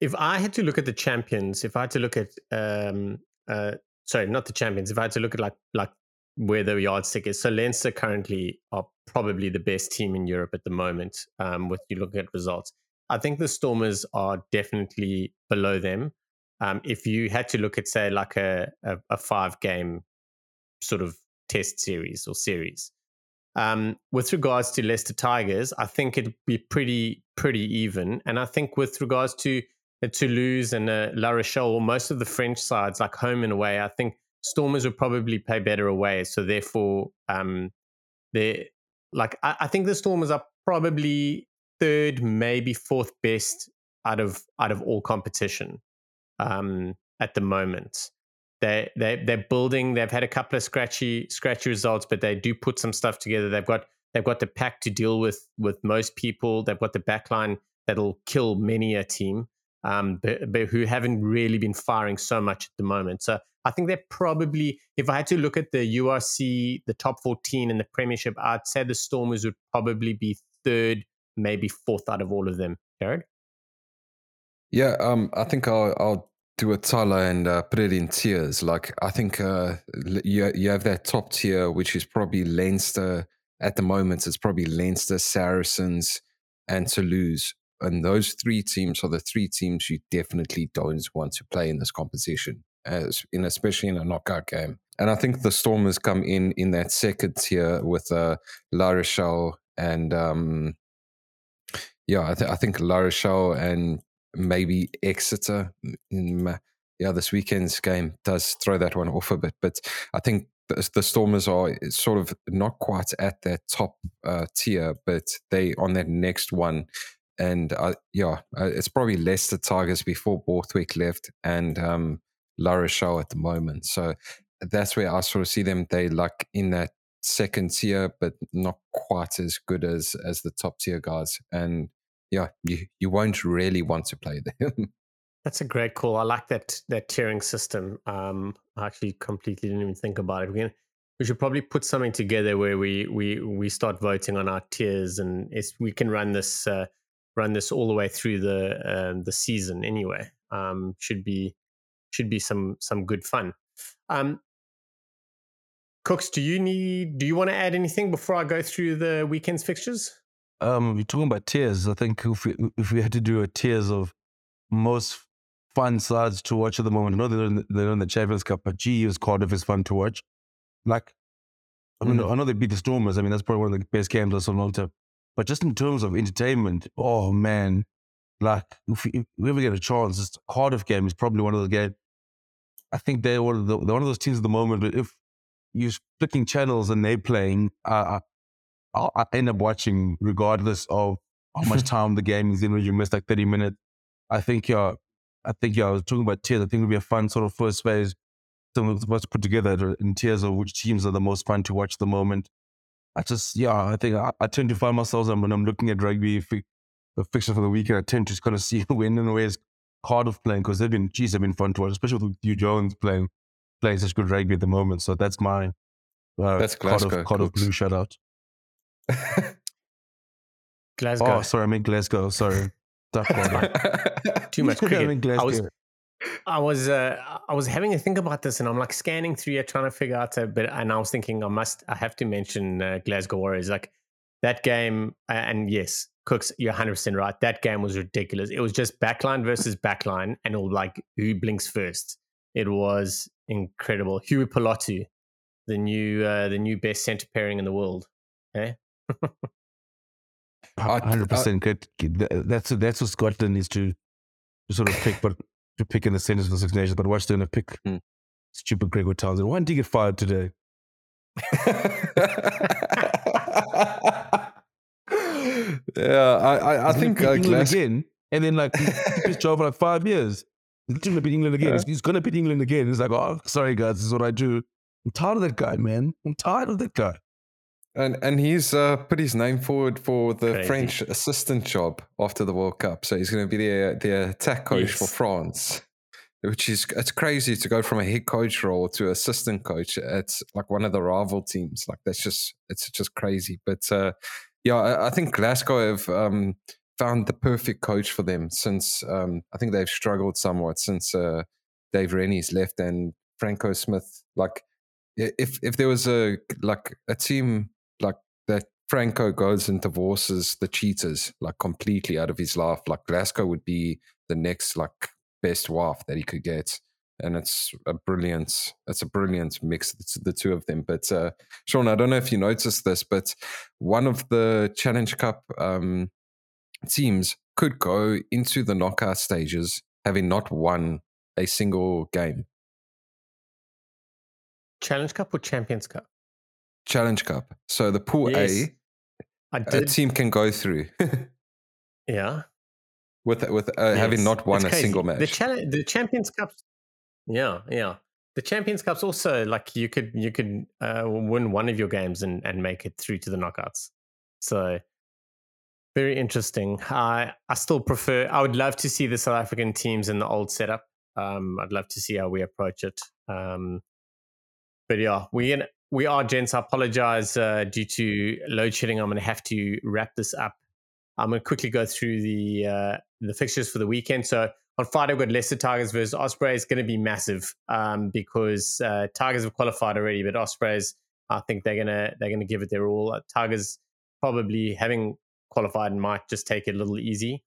if I had to look at the champions, if I had to look at um uh sorry, not the champions, if I had to look at like like where the yardstick is, so Leinster currently are probably the best team in Europe at the moment. Um, with you looking at results, I think the Stormers are definitely below them. Um, if you had to look at, say, like a, a, a five game sort of test series or series, um, with regards to Leicester Tigers, I think it'd be pretty pretty even. And I think with regards to uh, Toulouse and uh, La Rochelle, most of the French sides, like home and away, I think Stormers would probably play better away. So therefore, um, they like I, I think the Stormers are probably third, maybe fourth best out of out of all competition um, at the moment. They they they're building. They've had a couple of scratchy scratchy results, but they do put some stuff together. They've got they've got the pack to deal with with most people. They've got the backline that'll kill many a team, um, but, but who haven't really been firing so much at the moment. So I think they're probably, if I had to look at the URC, the top 14 in the Premiership, I'd say the Stormers would probably be third, maybe fourth out of all of them. Jared? Yeah, um, I think I'll, I'll a Tyler and uh, put it in tiers. Like I think uh, you you have that top tier, which is probably Leinster at the moment. It's probably Leinster, Saracens, and Toulouse, and those three teams are the three teams you definitely don't want to play in this competition, as in especially in a knockout game. And I think the Stormers come in in that second tier with uh, La Rochelle and um, yeah, I, th- I think La Rochelle and maybe Exeter in yeah this weekend's game does throw that one off a bit, but I think the Stormers are sort of not quite at their top uh, tier, but they on that next one. And uh, yeah, uh, it's probably Leicester Tigers before Borthwick left and um, La Rochelle at the moment. So that's where I sort of see them. They like in that second tier, but not quite as good as as the top tier guys. And yeah, you, you won't really want to play them. [LAUGHS] That's a great call. I like that that tiering system. Um, I actually completely didn't even think about it. We, can, we should probably put something together where we we we start voting on our tiers, and we can run this uh, run this all the way through the uh, the season. Anyway, um, should be should be some some good fun. Um, Kooks, do you need do you want to add anything before I go through the weekend's fixtures? Um, you're talking about tiers. I think if we if we had to do a tiers of most fun sides to watch at the moment, I know they're in, they're in the Champions Cup, but GE's Cardiff is fun to watch. Like, I mean, mm. I know they beat the Stormers. I mean, that's probably one of the best games I've seen long time. But just in terms of entertainment, oh man, like if we, if we ever get a chance, this Cardiff game is probably one of the games. I think they're one of the they're one of those teams at the moment. But if you're flicking channels and they're playing, uh, I'll, I end up watching regardless of how much [LAUGHS] time the game is in. When you miss like thirty minutes, I think yeah, I think yeah, I was talking about tiers. I think it would be a fun sort of first phase. some of us put together in terms of which teams are the most fun to watch at the moment. I just, yeah, I think I, I tend to find myself when I'm looking at rugby, fi- the fixture for the weekend, I tend to kind of see [LAUGHS] when and where's Cardiff playing because they've been, geez, they've been fun to watch, especially with Huw Jones playing playing such good rugby at the moment. So that's my uh, That's Glasgow. Cardiff, Cardiff Blue shout out. Glasgow. Oh, sorry, I meant Glasgow. Sorry. [LAUGHS] Too much [LAUGHS] I cricket. meant I was I was uh, I was having a think about this, and I'm like scanning through here, trying to figure out a bit. And I was thinking, I must, I have to mention uh, Glasgow Warriors. Like that game, uh, and yes, Kooks, you're 100 percent right. That game was ridiculous. It was just backline versus backline, and all like who blinks first. It was incredible. Huw Pilotu, the new uh, the new best center pairing in the world. Eh? Hundred percent good. That's that's what Scotland needs to to sort of pick, but to pick in the centers of the Six Nations. But watch them pick Hmm. stupid Gregor Townsend. Why didn't he get fired today? yeah, I, I, I think uh, England Glasgow. again, and then like his job for like five years. He's gonna beat England again. Yeah. He's, he's gonna beat England again. He's like, oh, sorry guys, this is what I do. I'm tired of that guy, man. I'm tired of that guy. And and he's uh, put his name forward for the Crazy. French assistant job after the World Cup. So he's going to be the the attack coach for France, which is it's crazy to go from a head coach role to assistant coach. It's like one of the rival teams. Like that's just it's just crazy. But uh, yeah, I, I think Glasgow have um, found the perfect coach for them since um, I think they've struggled somewhat since uh, Dave Rennie's left and Franco Smith. Like if if there was a like a team that Franco goes and divorces the cheaters like completely out of his life, like Glasgow would be the next like best wife that he could get. And it's a brilliant, it's a brilliant mix, the two of them. But uh, Shaun, I don't know if you noticed this, but one of the Challenge Cup um, teams could go into the knockout stages having not won a single game. Challenge Cup or Champions Cup? Challenge Cup. So the pool Yes. A, I a team can go through [LAUGHS] yeah. with with uh, having not won a single The match. challenge, the Champions Cup. Yeah, yeah. The Champions Cup's also like you could you could uh, win one of your games and and make it through to the knockouts. So very interesting. I I still prefer. I would love to see the South African teams in the old setup. Um, I'd love to see how we approach it. Um, but yeah, we in, we are gents. I apologize uh, due to load shedding. I'm going to have to wrap this up. I'm going to quickly go through the uh, the fixtures for the weekend. So on Friday, we've got Leicester Tigers versus Ospreys. It's going to be massive um, because uh, Tigers have qualified already, but Ospreys, I think they're gonna they're gonna give it their all. Tigers probably having qualified might just take it a little easy.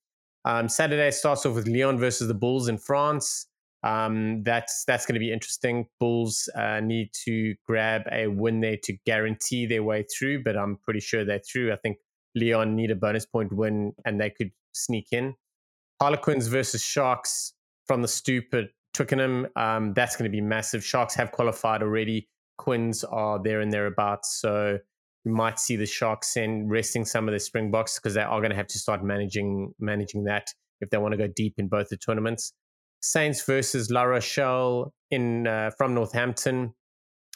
Um, Saturday starts off with Lyon versus the Bulls in France. Um, that's that's going to be interesting. Bulls uh, need to grab a win there to guarantee their way through, but I'm pretty sure they're through. I think Lyon need a bonus point win and they could sneak in. Harlequins versus Sharks from the at Twickenham. Um, that's going to be massive. Sharks have qualified already. Quins are there and thereabouts. So you might see the Sharks send resting some of their Springboks because they are going to have to start managing managing that if they want to go deep in both the tournaments. Saints versus La Rochelle in uh, from Northampton.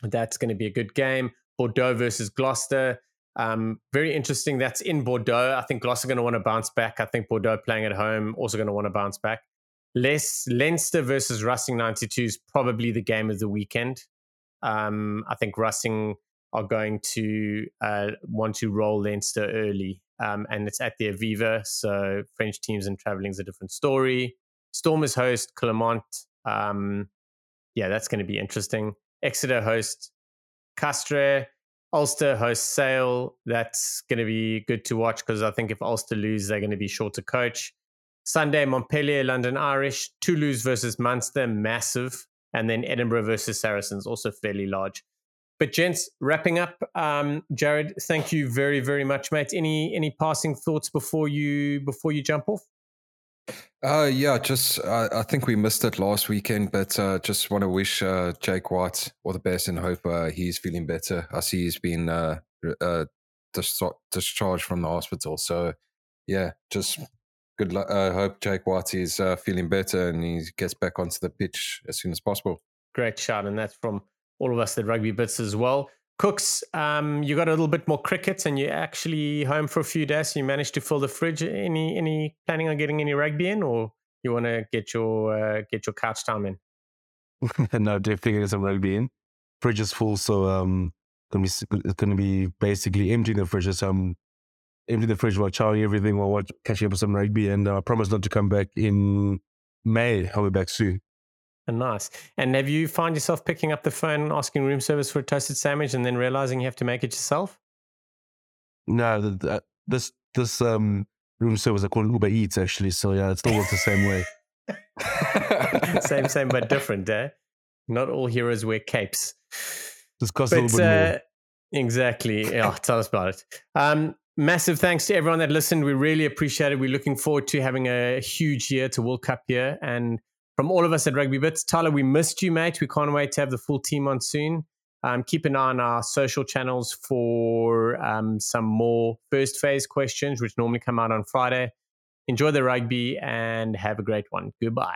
That's going to be a good game. Bordeaux versus Gloucester. Um, very interesting. That's in Bordeaux. I think Gloucester going to want to bounce back. I think Bordeaux playing at home also going to want to bounce back. Les, Leinster versus Racing 92 is probably the game of the weekend. Um, I think Racing are going to uh, want to roll Leinster early, um, and it's at the Aviva. So French teams and traveling is a different story. Storm is host Clermont. Um, yeah, that's going to be interesting. Exeter host Castres. Ulster host Sale. That's going to be good to watch because I think if Ulster lose, they're going to be short to coach. Sunday, Montpellier, London Irish. Toulouse versus Munster, massive. And then Edinburgh versus Saracens, also fairly large. But gents, wrapping up, um, Jared, thank you very, very much, mate. Any any passing thoughts before you before you jump off? Uh, yeah, just uh, I think we missed it last weekend, but uh, just want to wish uh, Jake White all the best and hope uh, he's feeling better. I see he's been uh, uh, dis- discharged from the hospital. So, yeah, just good luck. I hope Jake White is uh, feeling better and he gets back onto the pitch as soon as possible. great shout, and that's from all of us at Rugby Bits as well. Kooks, um, you got a little bit more crickets, and you're actually home for a few days. You managed to fill the fridge. Any any planning on getting any rugby in, or you want to get your uh, get your couch time in? [LAUGHS] no, definitely getting some rugby in. Fridge is full, so um, gonna be it's gonna be basically emptying the fridge. So I'm emptying the fridge while chowing everything while catching up with some rugby, and uh, I promise not to come back in May. I'll be back soon. And nice. And have you find yourself picking up the phone, asking room service for a toasted sandwich, and then realizing you have to make it yourself? No, the, the, this this um room service I call Uber Eats actually. So yeah, it still works the same way. [LAUGHS] same, same, but [LAUGHS] different, eh? Not all heroes wear capes. This costs but, a little bit uh, more. Exactly. [LAUGHS] Yeah, tell us about it. Um, massive thanks to everyone that listened. We really appreciate it. We're looking forward to having a huge year to World Cup year and from all of us at Rugby Bits. Tyler, we missed you, mate. We can't wait to have the full team on soon. Um, keep an eye on our social channels for um, some more first phase questions, which normally come out on Friday. Enjoy the rugby and have a great one. Goodbye.